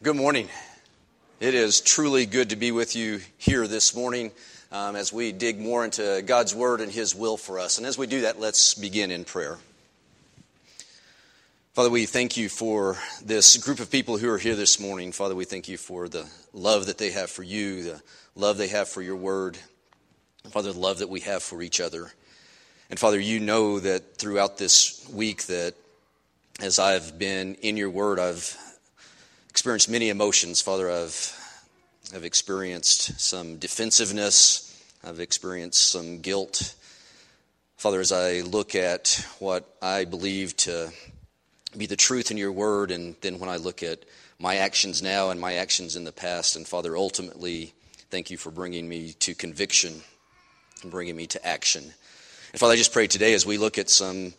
Good morning. It is truly good to be with you here this morning um, as we dig more into God's Word and His will for us. And as we do that, let's begin in prayer. Father, we thank you for this group of people who are here this morning. Father, we thank you for the love that they have for you, the love they have for your Word. Father, the love that we have for each other. And Father, you know that throughout this week that as I've been in your Word, I've experienced many emotions. Father, I've, I've experienced some defensiveness, I've experienced some guilt. Father, as I look at what I believe to be the truth in your word, and then when I look at my actions now and my actions in the past, and Father, ultimately, thank you for bringing me to conviction and bringing me to action. And Father, I just pray today as we look at some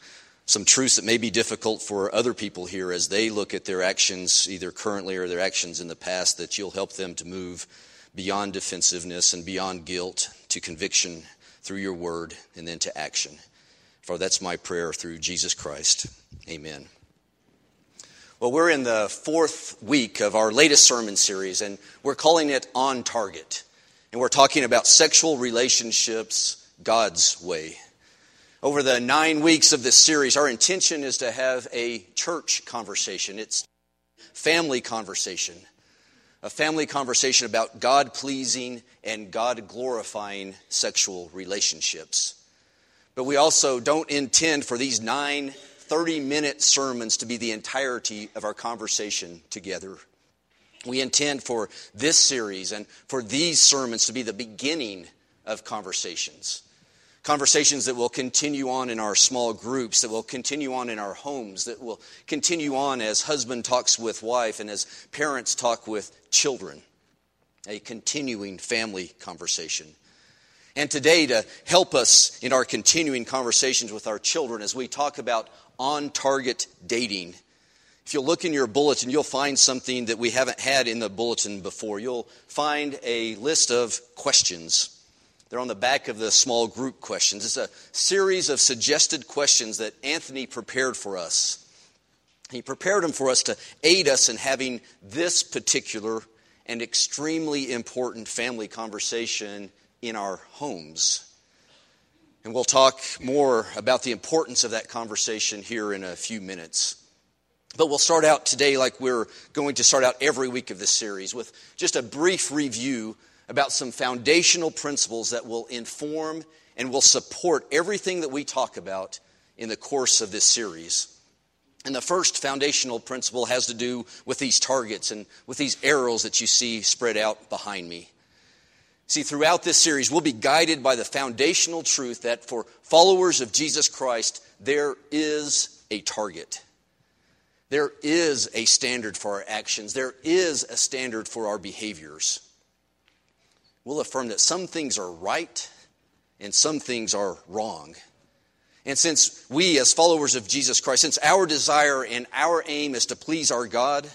some truths that may be difficult for other people here as they look at their actions, either currently or their actions in the past, that you'll help them to move beyond defensiveness and beyond guilt to conviction through your word and then to action. For that's my prayer through Jesus Christ. Amen. Well, we're in the fourth week of our latest sermon series, and we're calling it On Target. And we're talking about sexual relationships God's way. Over the nine weeks of this series, our intention is to have a church conversation. It's family conversation. A family conversation about God pleasing and God glorifying sexual relationships. But we also don't intend for these nine 30 minute sermons to be the entirety of our conversation together. We intend for this series and for these sermons to be the beginning of conversations Conversations that will continue on in our small groups, that will continue on in our homes, that will continue on as husband talks with wife and as parents talk with children. A continuing family conversation. And today, to help us in our continuing conversations with our children as we talk about on target dating, if you'll look in your bulletin, you'll find something that we haven't had in the bulletin before. You'll find a list of questions they're on the back of the small group questions. It's a series of suggested questions that Anthony prepared for us. He prepared them for us to aid us in having this particular and extremely important family conversation in our homes. And we'll talk more about the importance of that conversation here in a few minutes. But we'll start out today, like we're going to start out every week of this series, with just a brief review about some foundational principles that will inform and will support everything that we talk about in the course of this series. And the first foundational principle has to do with these targets and with these arrows that you see spread out behind me. See, throughout this series, we'll be guided by the foundational truth that for followers of Jesus Christ, there is a target. There is a standard for our actions. There is a standard for our behaviors we'll affirm that some things are right and some things are wrong. And since we, as followers of Jesus Christ, since our desire and our aim is to please our God,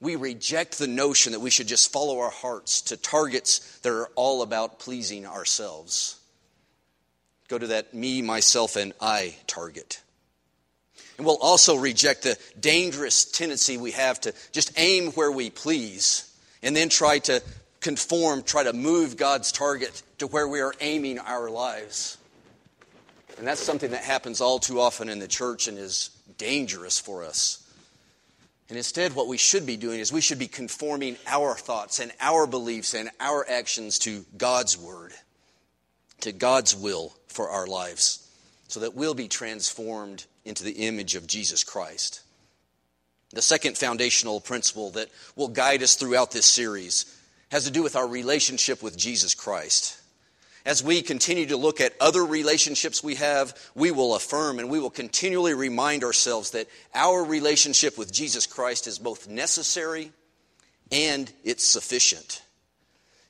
we reject the notion that we should just follow our hearts to targets that are all about pleasing ourselves. Go to that me, myself, and I target. And we'll also reject the dangerous tendency we have to just aim where we please and then try to conform, try to move God's target to where we are aiming our lives. And that's something that happens all too often in the church and is dangerous for us. And instead, what we should be doing is we should be conforming our thoughts and our beliefs and our actions to God's word, to God's will for our lives, so that we'll be transformed into the image of Jesus Christ. The second foundational principle that will guide us throughout this series has to do with our relationship with Jesus Christ. As we continue to look at other relationships we have, we will affirm and we will continually remind ourselves that our relationship with Jesus Christ is both necessary and it's sufficient.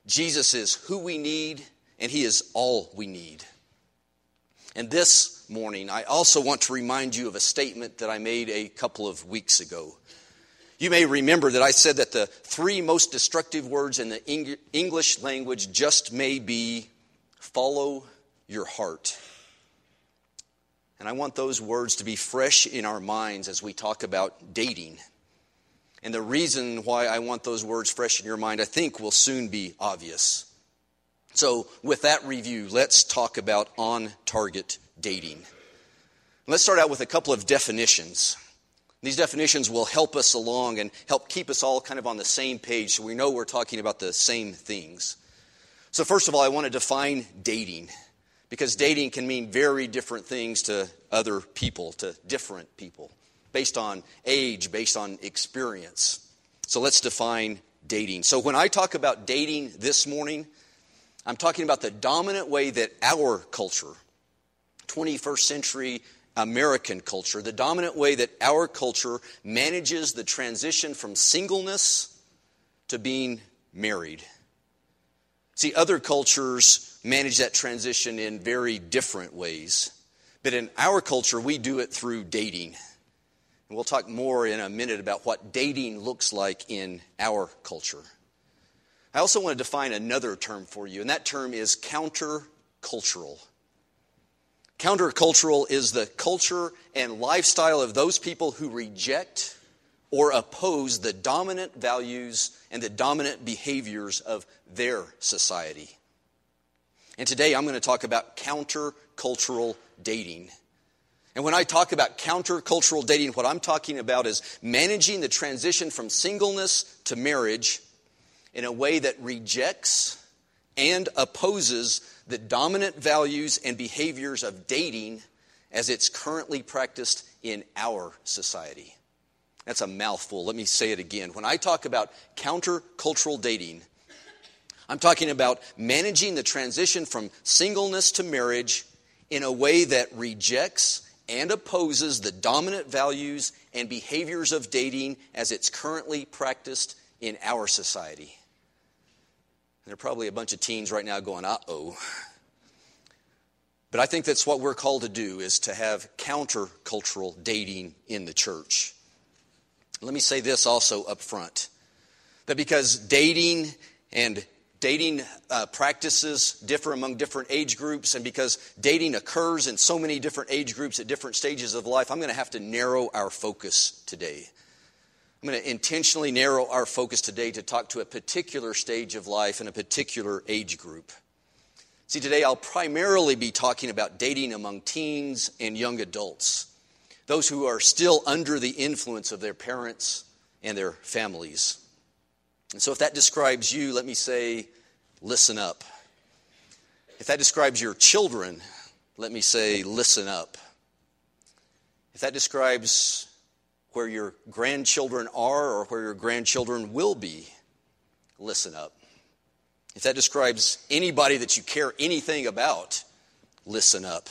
Jesus is who we need and he is all we need. And this morning, I also want to remind you of a statement that I made a couple of weeks ago. You may remember that I said that the three most destructive words in the English language just may be follow your heart. And I want those words to be fresh in our minds as we talk about dating. And the reason why I want those words fresh in your mind, I think, will soon be obvious. So, with that review, let's talk about on target dating. Let's start out with a couple of definitions. These definitions will help us along and help keep us all kind of on the same page so we know we're talking about the same things. So, first of all, I want to define dating because dating can mean very different things to other people, to different people, based on age, based on experience. So, let's define dating. So, when I talk about dating this morning, I'm talking about the dominant way that our culture, 21st century American culture, the dominant way that our culture manages the transition from singleness to being married. See, other cultures manage that transition in very different ways. But in our culture, we do it through dating. And we'll talk more in a minute about what dating looks like in our culture. I also want to define another term for you, and that term is countercultural. Countercultural is the culture and lifestyle of those people who reject or oppose the dominant values and the dominant behaviors of their society. And today I'm going to talk about countercultural dating. And when I talk about countercultural dating, what I'm talking about is managing the transition from singleness to marriage in a way that rejects and opposes the dominant values and behaviors of dating as it's currently practiced in our society. That's a mouthful. Let me say it again. When I talk about countercultural dating, I'm talking about managing the transition from singleness to marriage in a way that rejects and opposes the dominant values and behaviors of dating as it's currently practiced in our society. There are probably a bunch of teens right now going, uh oh. But I think that's what we're called to do is to have countercultural dating in the church. Let me say this also up front that because dating and dating uh, practices differ among different age groups, and because dating occurs in so many different age groups at different stages of life, I'm going to have to narrow our focus today. I'm going to intentionally narrow our focus today to talk to a particular stage of life and a particular age group. See, today I'll primarily be talking about dating among teens and young adults, those who are still under the influence of their parents and their families. And so, if that describes you, let me say, listen up. If that describes your children, let me say, listen up. If that describes where your grandchildren are or where your grandchildren will be, listen up. If that describes anybody that you care anything about, listen up.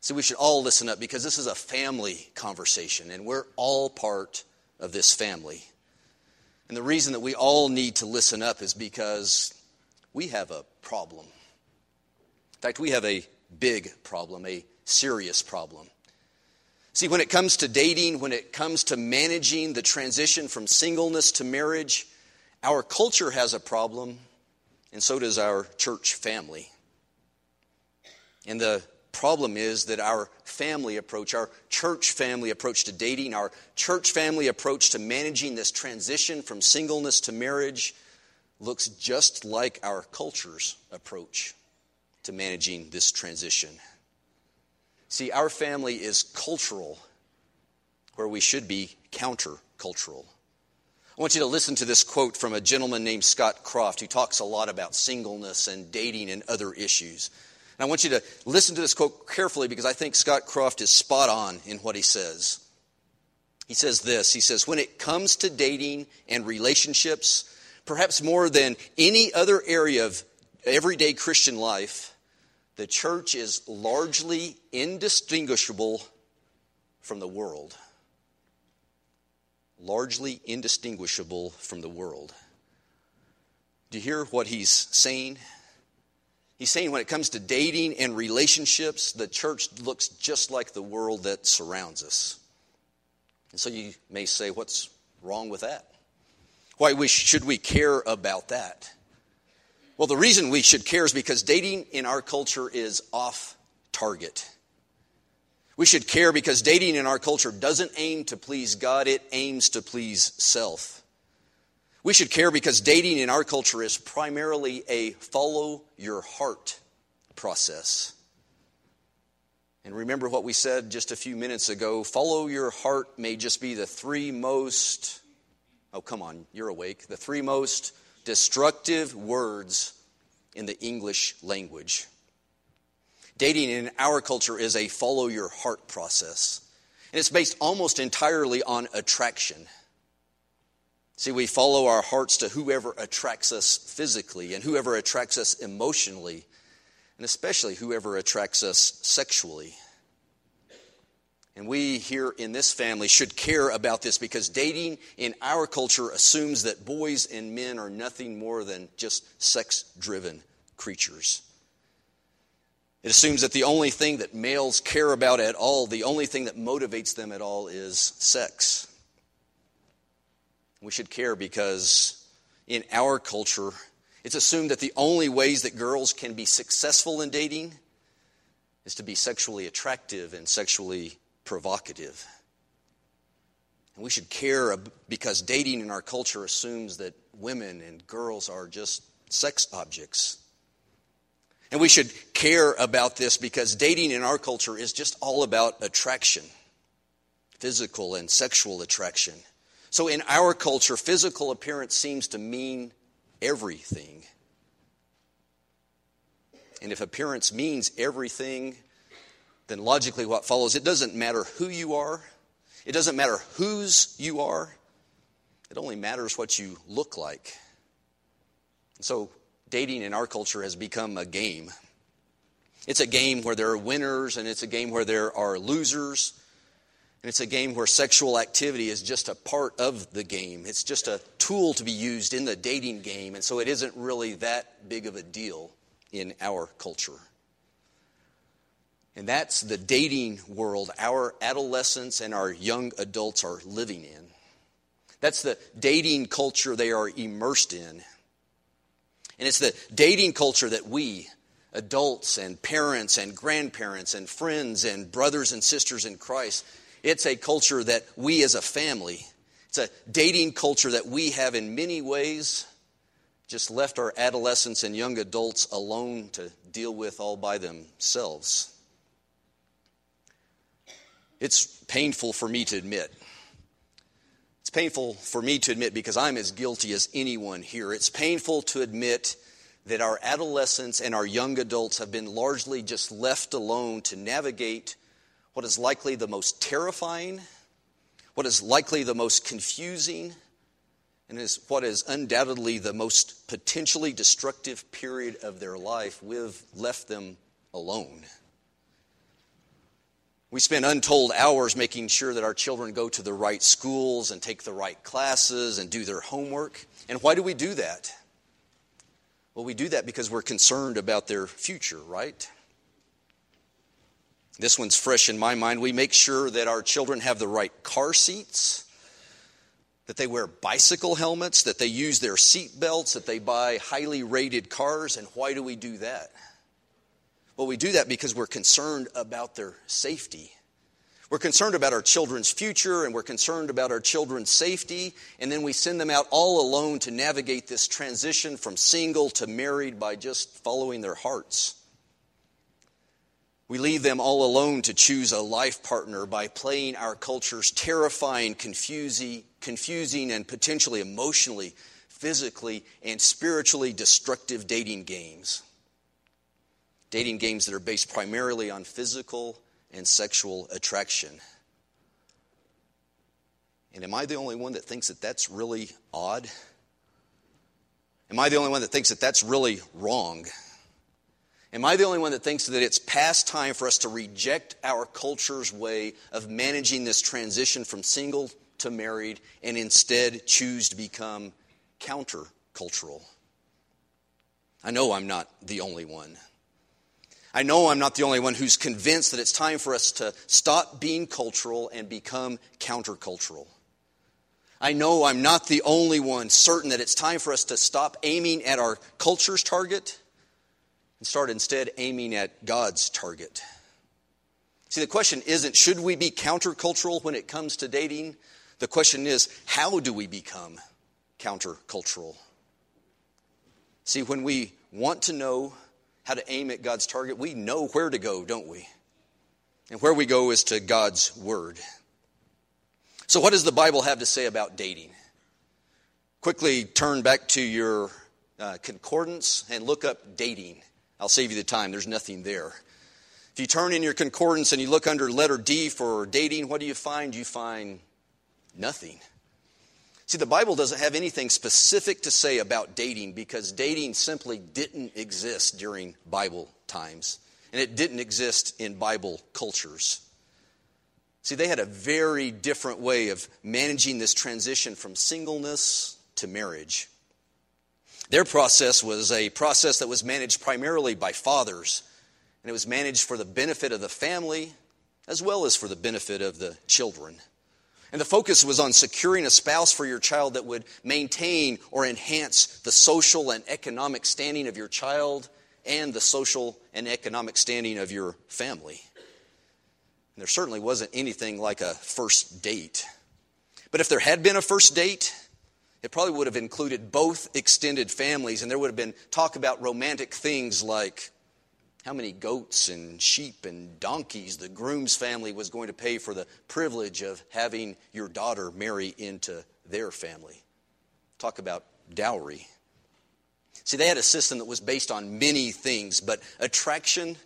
So we should all listen up because this is a family conversation and we're all part of this family. And the reason that we all need to listen up is because we have a problem. In fact, we have a big problem, a serious problem. See, when it comes to dating, when it comes to managing the transition from singleness to marriage, our culture has a problem, and so does our church family. And the problem is that our family approach, our church family approach to dating, our church family approach to managing this transition from singleness to marriage looks just like our culture's approach to managing this transition. See, our family is cultural where we should be countercultural. I want you to listen to this quote from a gentleman named Scott Croft who talks a lot about singleness and dating and other issues. And I want you to listen to this quote carefully because I think Scott Croft is spot on in what he says. He says this He says, When it comes to dating and relationships, perhaps more than any other area of everyday Christian life, the church is largely indistinguishable from the world. Largely indistinguishable from the world. Do you hear what he's saying? He's saying when it comes to dating and relationships, the church looks just like the world that surrounds us. And so you may say, what's wrong with that? Why should we care about that? Well, the reason we should care is because dating in our culture is off target. We should care because dating in our culture doesn't aim to please God, it aims to please self. We should care because dating in our culture is primarily a follow your heart process. And remember what we said just a few minutes ago follow your heart may just be the three most, oh, come on, you're awake, the three most destructive words in the English language. Dating in our culture is a follow your heart process, and it's based almost entirely on attraction. See, we follow our hearts to whoever attracts us physically and whoever attracts us emotionally, and especially whoever attracts us sexually. And we here in this family should care about this because dating in our culture assumes that boys and men are nothing more than just sex driven creatures. It assumes that the only thing that males care about at all, the only thing that motivates them at all, is sex. We should care because in our culture, it's assumed that the only ways that girls can be successful in dating is to be sexually attractive and sexually provocative. And we should care because dating in our culture assumes that women and girls are just sex objects. And we should care about this because dating in our culture is just all about attraction physical and sexual attraction. So in our culture, physical appearance seems to mean everything. And if appearance means everything, then logically what follows, it doesn't matter who you are, it doesn't matter whose you are, it only matters what you look like. And so dating in our culture has become a game. It's a game where there are winners and it's a game where there are losers. And it's a game where sexual activity is just a part of the game. It's just a tool to be used in the dating game. And so it isn't really that big of a deal in our culture. And that's the dating world our adolescents and our young adults are living in. That's the dating culture they are immersed in. And it's the dating culture that we, adults and parents and grandparents and friends and brothers and sisters in Christ, it's a culture that we as a family, it's a dating culture that we have in many ways just left our adolescents and young adults alone to deal with all by themselves. It's painful for me to admit. It's painful for me to admit because I'm as guilty as anyone here. It's painful to admit that our adolescents and our young adults have been largely just left alone to navigate what is likely the most terrifying, what is likely the most confusing, and is what is undoubtedly the most potentially destructive period of their life. We've left them alone. We spend untold hours making sure that our children go to the right schools and take the right classes and do their homework. And why do we do that? Well, we do that because we're concerned about their future, right? This one's fresh in my mind. We make sure that our children have the right car seats, that they wear bicycle helmets, that they use their seat belts, that they buy highly rated cars. And why do we do that? Well, we do that because we're concerned about their safety. We're concerned about our children's future and we're concerned about our children's safety, and then we send them out all alone to navigate this transition from single to married by just following their hearts. We leave them all alone to choose a life partner by playing our culture's terrifying, confusing, confusing and potentially emotionally, physically, and spiritually destructive dating games dating games that are based primarily on physical and sexual attraction. And am I the only one that thinks that that's really odd? Am I the only one that thinks that that's really wrong? Am I the only one that thinks that it's past time for us to reject our culture's way of managing this transition from single to married and instead choose to become countercultural? I know I'm not the only one. I know I'm not the only one who's convinced that it's time for us to stop being cultural and become countercultural. I know I'm not the only one certain that it's time for us to stop aiming at our culture's target and start instead aiming at God's target. See, the question isn't should we be countercultural when it comes to dating? The question is how do we become countercultural? See, when we want to know how to aim at God's target, we know where to go, don't we? And where we go is to God's Word. So, what does the Bible have to say about dating? Quickly turn back to your uh, concordance and look up dating. I'll save you the time, there's nothing there. If you turn in your concordance and you look under letter D for dating, what do you find? You find nothing. See, the Bible doesn't have anything specific to say about dating because dating simply didn't exist during Bible times, and it didn't exist in Bible cultures. See, they had a very different way of managing this transition from singleness to marriage. Their process was a process that was managed primarily by fathers, and it was managed for the benefit of the family as well as for the benefit of the children. And the focus was on securing a spouse for your child that would maintain or enhance the social and economic standing of your child and the social and economic standing of your family. And there certainly wasn't anything like a first date. But if there had been a first date, it probably would have included both extended families, and there would have been talk about romantic things like how many goats and sheep and donkeys the groom's family was going to pay for the privilege of having your daughter marry into their family. Talk about dowry. See, they had a system that was based on many things, but attraction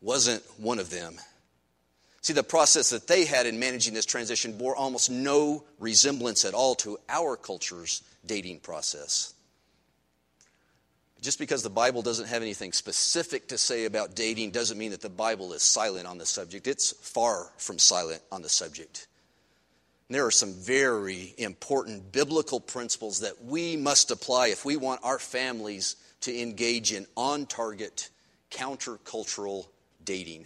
wasn't one of them. See, the process that they had in managing this transition bore almost no resemblance at all to our culture's dating process. Just because the Bible doesn't have anything specific to say about dating doesn't mean that the Bible is silent on the subject. It's far from silent on the subject. And there are some very important biblical principles that we must apply if we want our families to engage in on target, countercultural dating.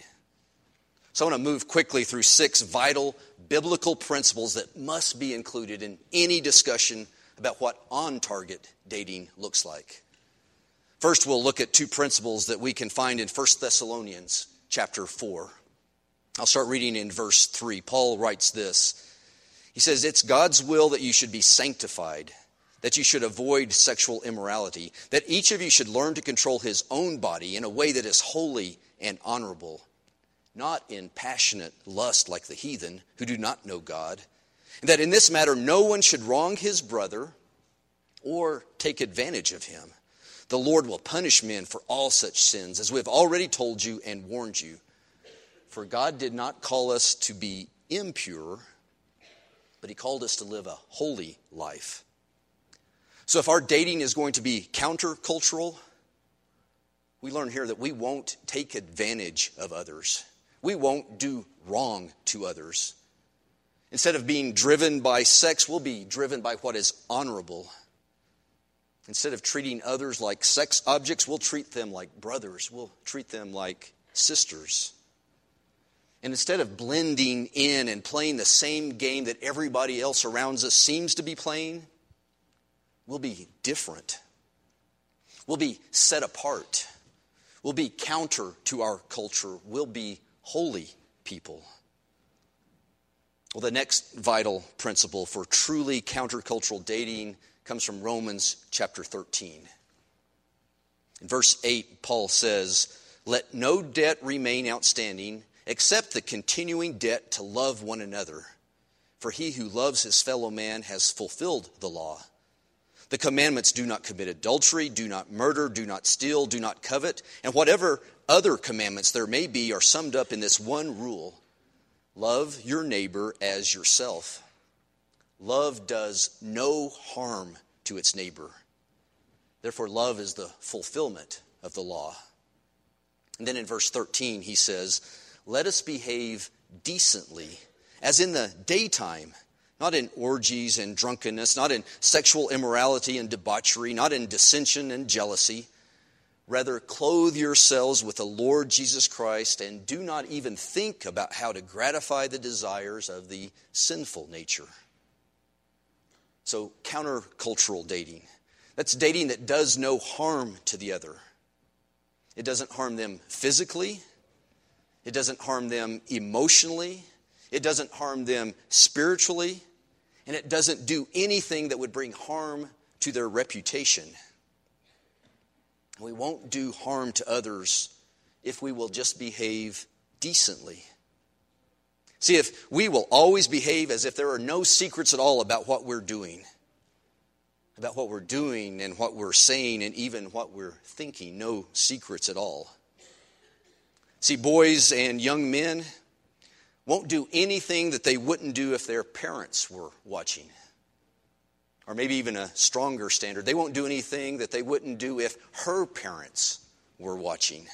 So I want to move quickly through six vital biblical principles that must be included in any discussion about what on target dating looks like. First, we'll look at two principles that we can find in 1 Thessalonians chapter 4. I'll start reading in verse 3. Paul writes this He says, It's God's will that you should be sanctified, that you should avoid sexual immorality, that each of you should learn to control his own body in a way that is holy and honorable, not in passionate lust like the heathen who do not know God, and that in this matter no one should wrong his brother or take advantage of him. The Lord will punish men for all such sins, as we have already told you and warned you. For God did not call us to be impure, but He called us to live a holy life. So if our dating is going to be countercultural, we learn here that we won't take advantage of others. We won't do wrong to others. Instead of being driven by sex, we'll be driven by what is honorable Instead of treating others like sex objects, we'll treat them like brothers. We'll treat them like sisters. And instead of blending in and playing the same game that everybody else around us seems to be playing, we'll be different. We'll be set apart. We'll be counter to our culture. We'll be holy people. Well, the next vital principle for truly countercultural dating comes from Romans chapter 13. In verse 8, Paul says, Let no debt remain outstanding except the continuing debt to love one another. For he who loves his fellow man has fulfilled the law. The commandments do not commit adultery, do not murder, do not steal, do not covet, and whatever other commandments there may be are summed up in this one rule love your neighbor as yourself. Love does no harm to its neighbor. Therefore, love is the fulfillment of the law. And then in verse 13, he says, Let us behave decently, as in the daytime, not in orgies and drunkenness, not in sexual immorality and debauchery, not in dissension and jealousy. Rather, clothe yourselves with the Lord Jesus Christ and do not even think about how to gratify the desires of the sinful nature. So, countercultural dating. That's dating that does no harm to the other. It doesn't harm them physically, it doesn't harm them emotionally, it doesn't harm them spiritually, and it doesn't do anything that would bring harm to their reputation. We won't do harm to others if we will just behave decently. See, if we will always behave as if there are no secrets at all about what we're doing, about what we're doing and what we're saying and even what we're thinking, no secrets at all. See, boys and young men won't do anything that they wouldn't do if their parents were watching. Or maybe even a stronger standard, they won't do anything that they wouldn't do if her parents were watching.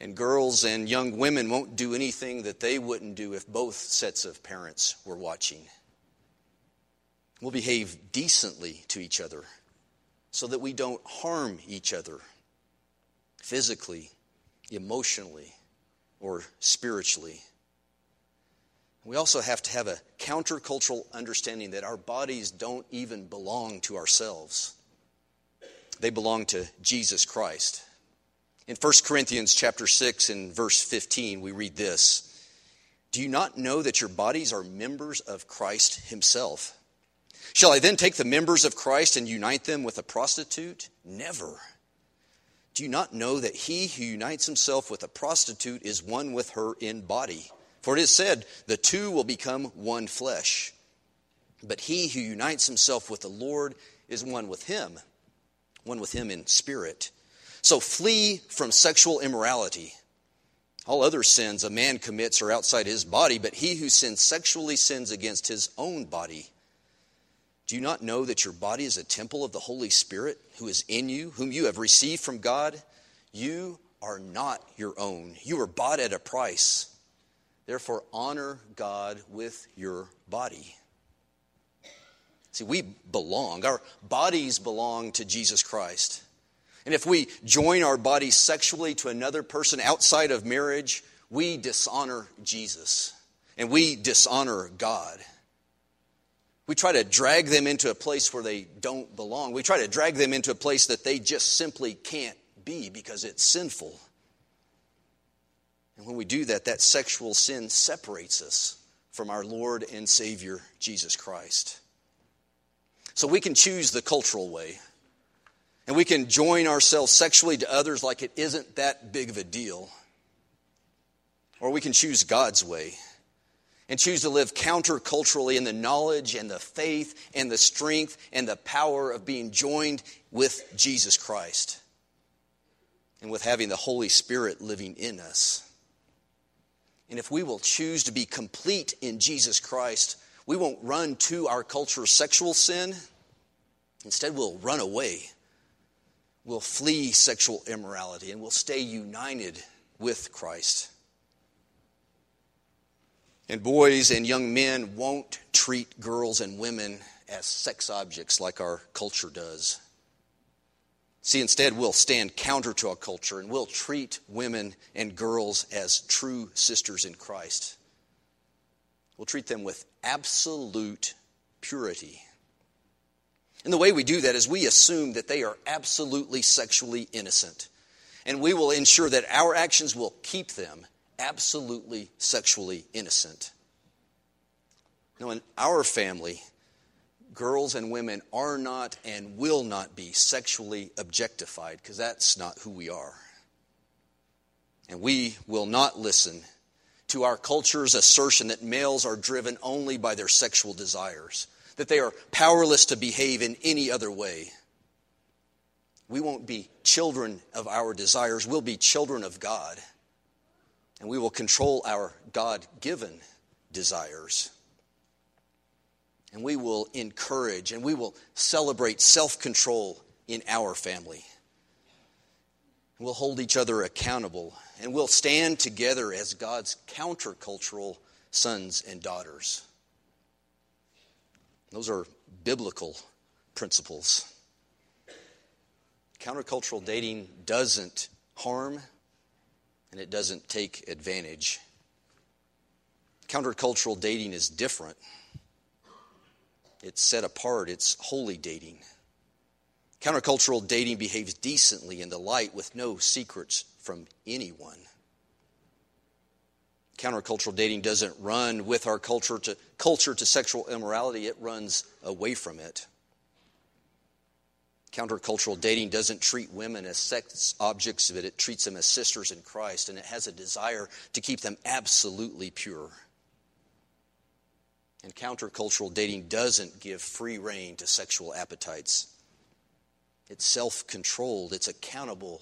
And girls and young women won't do anything that they wouldn't do if both sets of parents were watching. We'll behave decently to each other so that we don't harm each other physically, emotionally, or spiritually. We also have to have a countercultural understanding that our bodies don't even belong to ourselves. They belong to Jesus Christ. In 1 Corinthians chapter 6 and verse 15, we read this Do you not know that your bodies are members of Christ himself? Shall I then take the members of Christ and unite them with a prostitute? Never. Do you not know that he who unites himself with a prostitute is one with her in body? For it is said, the two will become one flesh. But he who unites himself with the Lord is one with him, one with him in spirit. So flee from sexual immorality. All other sins a man commits are outside his body, but he who sins sexually sins against his own body. Do you not know that your body is a temple of the Holy Spirit who is in you, whom you have received from God? You are not your own. You were bought at a price. Therefore, honor God with your body. See, we belong. Our bodies belong to Jesus Christ. And if we join our bodies sexually to another person outside of marriage, we dishonor Jesus and we dishonor God. We try to drag them into a place where they don't belong. We try to drag them into a place that they just simply can't be because it's sinful. And when we do that, that sexual sin separates us from our Lord and Savior, Jesus Christ. So we can choose the cultural way. And we can join ourselves sexually to others like it isn't that big of a deal. Or we can choose God's way and choose to live counterculturally in the knowledge and the faith and the strength and the power of being joined with Jesus Christ and with having the Holy Spirit living in us. And if we will choose to be complete in Jesus Christ, we won't run to our culture's sexual sin. Instead, we'll run away will flee sexual immorality and will stay united with Christ. And boys and young men won't treat girls and women as sex objects like our culture does. See, instead, we'll stand counter to our culture and we'll treat women and girls as true sisters in Christ. We'll treat them with absolute purity. And the way we do that is we assume that they are absolutely sexually innocent. And we will ensure that our actions will keep them absolutely sexually innocent. Now, in our family, girls and women are not and will not be sexually objectified because that's not who we are. And we will not listen to our culture's assertion that males are driven only by their sexual desires that they are powerless to behave in any other way. We won't be children of our desires, we'll be children of God. And we will control our God given desires. And we will encourage and we will celebrate self control in our family. We'll hold each other accountable and we'll stand together as God's countercultural sons and daughters. Those are biblical principles. Countercultural dating doesn't harm and it doesn't take advantage. Countercultural dating is different. It's set apart, it's holy dating. Countercultural dating behaves decently in the light with no secrets from anyone. Countercultural dating doesn't run with our culture to, culture to sexual immorality, it runs away from it. Countercultural dating doesn't treat women as sex objects, but it treats them as sisters in Christ, and it has a desire to keep them absolutely pure. And countercultural dating doesn't give free rein to sexual appetites. It's self controlled, it's accountable.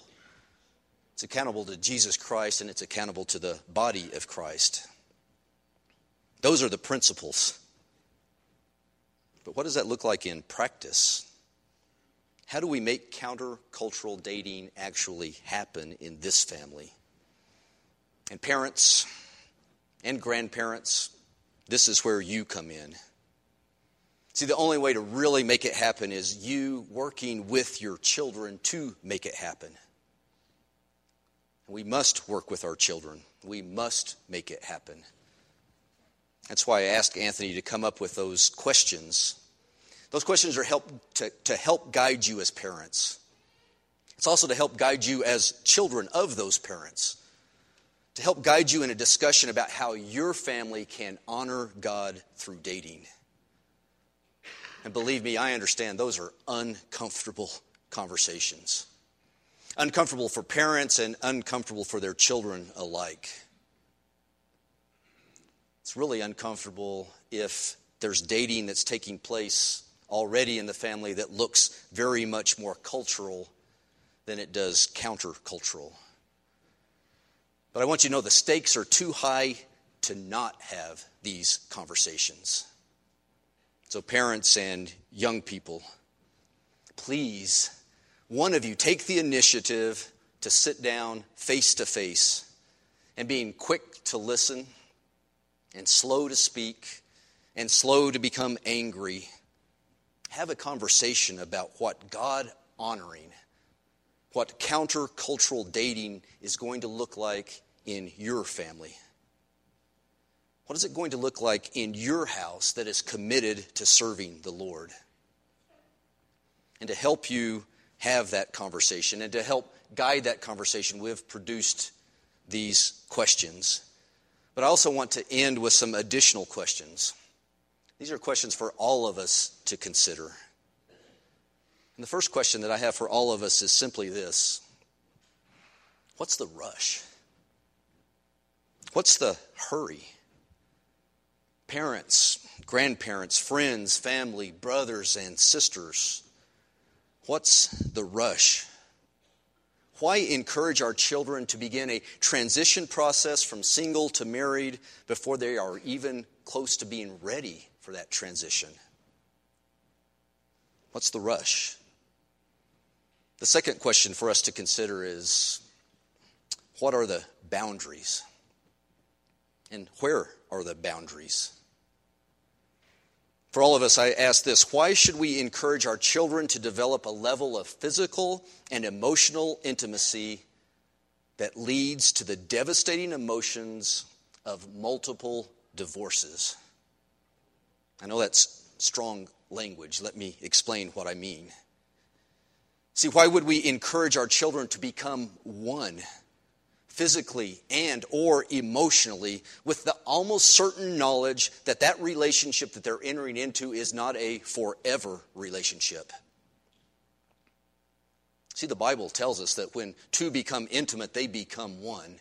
It's accountable to Jesus Christ, and it's accountable to the body of Christ. Those are the principles. But what does that look like in practice? How do we make countercultural dating actually happen in this family? And parents and grandparents, this is where you come in. See, the only way to really make it happen is you working with your children to make it happen. We must work with our children. We must make it happen. That's why I asked Anthony to come up with those questions those questions are help to, to help guide you as parents. It's also to help guide you as children of those parents, to help guide you in a discussion about how your family can honor God through dating. And believe me, I understand those are uncomfortable conversations. Uncomfortable for parents and uncomfortable for their children alike. It's really uncomfortable if there's dating that's taking place already in the family that looks very much more cultural than it does countercultural. But I want you to know the stakes are too high to not have these conversations. So, parents and young people, please, one of you take the initiative to sit down face to face and being quick to listen and slow to speak and slow to become angry have a conversation about what God honoring, what countercultural dating is going to look like in your family. What is it going to look like in your house that is committed to serving the Lord? And to help you have that conversation and to help guide that conversation, we've produced these questions. But I also want to end with some additional questions. These are questions for all of us to consider. And the first question that I have for all of us is simply this What's the rush? What's the hurry? Parents, grandparents, friends, family, brothers, and sisters, what's the rush? Why encourage our children to begin a transition process from single to married before they are even close to being ready for that transition? What's the rush? The second question for us to consider is what are the boundaries? And where are the boundaries? For all of us, I ask this why should we encourage our children to develop a level of physical and emotional intimacy that leads to the devastating emotions of multiple divorces? I know that's strong language. Let me explain what I mean. See, why would we encourage our children to become one? Physically and or emotionally with the almost certain knowledge that that relationship that they're entering into is not a forever relationship. See the bible tells us that when two become intimate they become one.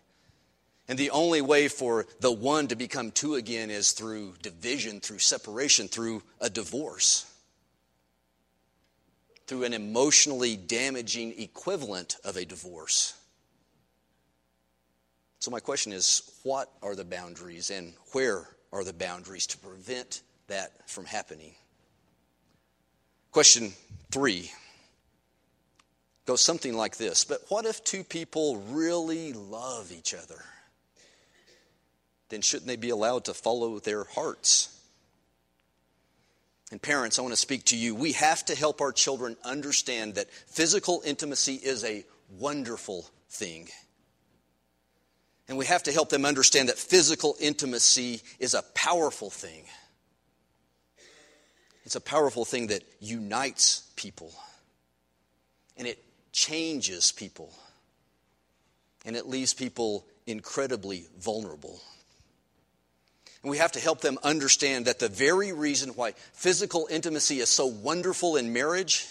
And the only way for the one to become two again is through division through separation through a divorce. Through an emotionally damaging equivalent of a divorce so, my question is what are the boundaries and where are the boundaries to prevent that from happening? Question three goes something like this But what if two people really love each other? Then shouldn't they be allowed to follow their hearts? And parents, I want to speak to you. We have to help our children understand that physical intimacy is a wonderful thing. And we have to help them understand that physical intimacy is a powerful thing. It's a powerful thing that unites people. And it changes people. And it leaves people incredibly vulnerable. And we have to help them understand that the very reason why physical intimacy is so wonderful in marriage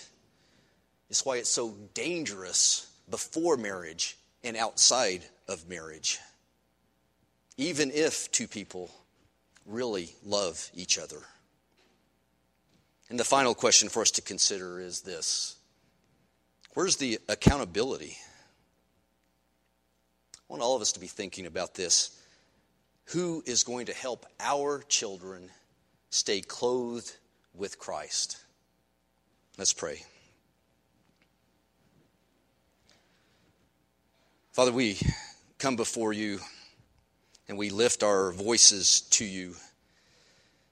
is why it's so dangerous before marriage and outside of marriage. Even if two people really love each other. And the final question for us to consider is this Where's the accountability? I want all of us to be thinking about this. Who is going to help our children stay clothed with Christ? Let's pray. Father, we come before you and we lift our voices to you.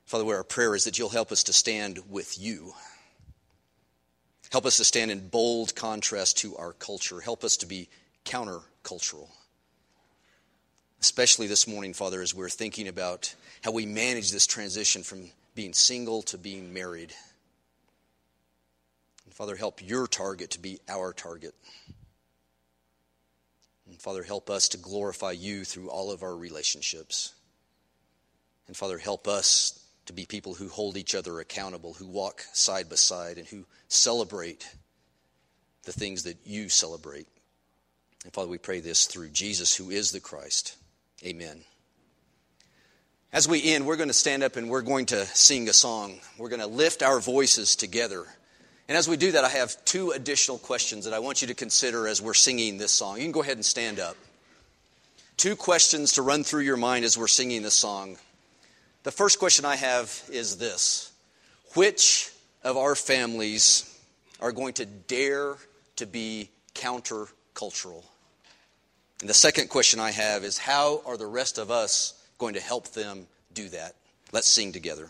Father, where our prayer is that you'll help us to stand with you. Help us to stand in bold contrast to our culture. Help us to be countercultural. Especially this morning, Father, as we're thinking about how we manage this transition from being single to being married. And Father, help your target to be our target. Father, help us to glorify you through all of our relationships. And Father, help us to be people who hold each other accountable, who walk side by side, and who celebrate the things that you celebrate. And Father, we pray this through Jesus, who is the Christ. Amen. As we end, we're going to stand up and we're going to sing a song. We're going to lift our voices together. And as we do that, I have two additional questions that I want you to consider as we're singing this song. You can go ahead and stand up. Two questions to run through your mind as we're singing this song. The first question I have is this Which of our families are going to dare to be countercultural? And the second question I have is How are the rest of us going to help them do that? Let's sing together.